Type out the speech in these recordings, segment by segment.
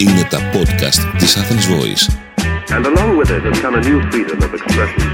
Είναι τα podcast της Athens Voice. And along with it has come a new freedom of expression.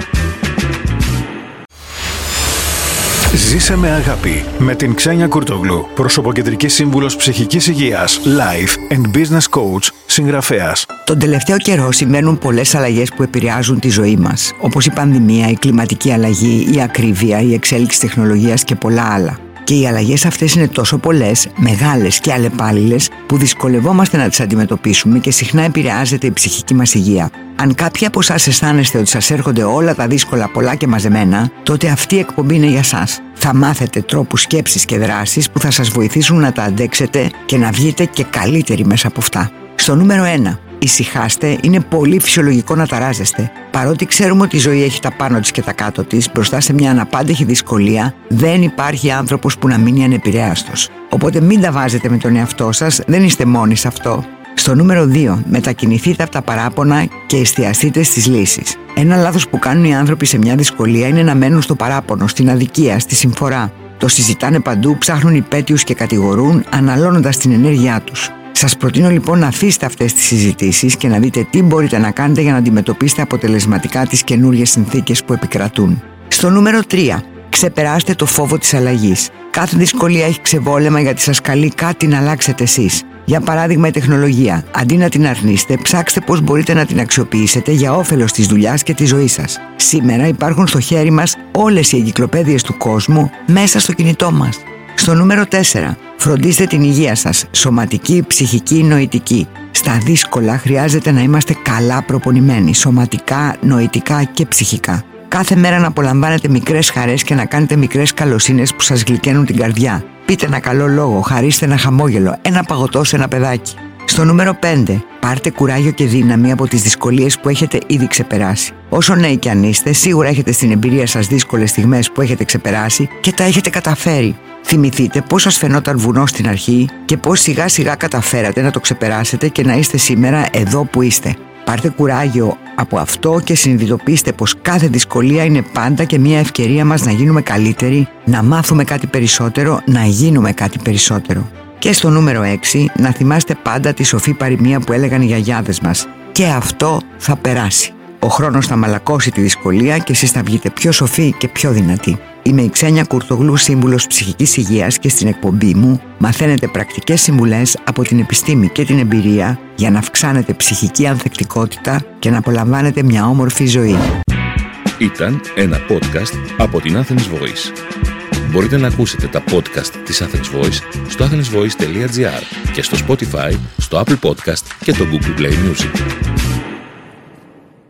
Ζήσε με αγάπη με την Ξένια Κουρτογλου, προσωποκεντρικής σύμβουλος ψυχικής υγείας, life and business coach, συγγραφέας. Τον τελευταίο καιρό συμβαίνουν πολλές αλλαγές που επηρεάζουν τη ζωή μας, όπως η πανδημία, η κλιματική αλλαγή, η ακρίβεια, η εξέλιξη τεχνολογίας και πολλά άλλα. Και οι αλλαγές αυτές είναι τόσο πολλές, μεγάλες και αλλεπάλληλες, που δυσκολευόμαστε να τις αντιμετωπίσουμε και συχνά επηρεάζεται η ψυχική μας υγεία. Αν κάποιοι από εσάς αισθάνεστε ότι σας έρχονται όλα τα δύσκολα πολλά και μαζεμένα, τότε αυτή η εκπομπή είναι για σας. Θα μάθετε τρόπους σκέψης και δράσης που θα σας βοηθήσουν να τα αντέξετε και να βγείτε και καλύτεροι μέσα από αυτά. Στο νούμερο 1. Ησυχάστε, είναι πολύ φυσιολογικό να ταράζεστε. Παρότι ξέρουμε ότι η ζωή έχει τα πάνω της και τα κάτω της, μπροστά σε μια αναπάντεχη δυσκολία, δεν υπάρχει άνθρωπος που να μείνει ανεπηρέαστος. Οπότε μην τα βάζετε με τον εαυτό σας, δεν είστε μόνοι σε αυτό. Στο νούμερο 2. Μετακινηθείτε από τα παράπονα και εστιαστείτε στις λύσεις. Ένα λάθος που κάνουν οι άνθρωποι σε μια δυσκολία είναι να μένουν στο παράπονο, στην αδικία, στη συμφορά. Το συζητάνε παντού, ψάχνουν υπέτειους και κατηγορούν, αναλώνοντας την ενέργειά τους. Σας προτείνω λοιπόν να αφήσετε αυτές τις συζητήσεις και να δείτε τι μπορείτε να κάνετε για να αντιμετωπίσετε αποτελεσματικά τις καινούργιες συνθήκες που επικρατούν. Στο νούμερο 3. Ξεπεράστε το φόβο της αλλαγής. Κάθε δυσκολία έχει ξεβόλεμα γιατί σας καλεί κάτι να αλλάξετε εσείς. Για παράδειγμα, η τεχνολογία. Αντί να την αρνείστε, ψάξτε πώς μπορείτε να την αξιοποιήσετε για όφελος της δουλειάς και της ζωής σας. Σήμερα υπάρχουν στο χέρι μας όλες οι εγκυκλοπαίδειες του κόσμου μέσα στο κινητό μας. Στο νούμερο 4. Φροντίστε την υγεία σας, σωματική, ψυχική, νοητική. Στα δύσκολα χρειάζεται να είμαστε καλά προπονημένοι, σωματικά, νοητικά και ψυχικά. Κάθε μέρα να απολαμβάνετε μικρές χαρές και να κάνετε μικρές καλοσύνες που σας γλυκαίνουν την καρδιά. Πείτε ένα καλό λόγο, χαρίστε ένα χαμόγελο, ένα παγωτό σε ένα παιδάκι. Στο νούμερο 5. Πάρτε κουράγιο και δύναμη από τις δυσκολίες που έχετε ήδη ξεπεράσει. Όσο νέοι κι αν είστε, σίγουρα έχετε στην εμπειρία σας δύσκολες στιγμές που έχετε ξεπεράσει και τα έχετε καταφέρει. Θυμηθείτε πώς σας φαινόταν βουνό στην αρχή και πώς σιγά σιγά καταφέρατε να το ξεπεράσετε και να είστε σήμερα εδώ που είστε. Πάρτε κουράγιο από αυτό και συνειδητοποιήστε πως κάθε δυσκολία είναι πάντα και μια ευκαιρία μας να γίνουμε καλύτεροι, να μάθουμε κάτι περισσότερο, να γίνουμε κάτι περισσότερο. Και στο νούμερο 6 να θυμάστε πάντα τη σοφή παροιμία που έλεγαν οι γιαγιάδες μας. Και αυτό θα περάσει. Ο χρόνος θα μαλακώσει τη δυσκολία και εσείς θα βγείτε πιο σοφοί και πιο δυνατοί. Είμαι η Ξένια Κουρτογλού, σύμβουλος ψυχικής υγείας και στην εκπομπή μου μαθαίνετε πρακτικές συμβουλές από την επιστήμη και την εμπειρία για να αυξάνετε ψυχική ανθεκτικότητα και να απολαμβάνετε μια όμορφη ζωή. Ήταν ένα podcast από την Athens Voice. Μπορείτε να ακούσετε τα podcast της Athens Voice στο athensvoice.gr και στο Spotify, στο Apple Podcast και το Google Play Music.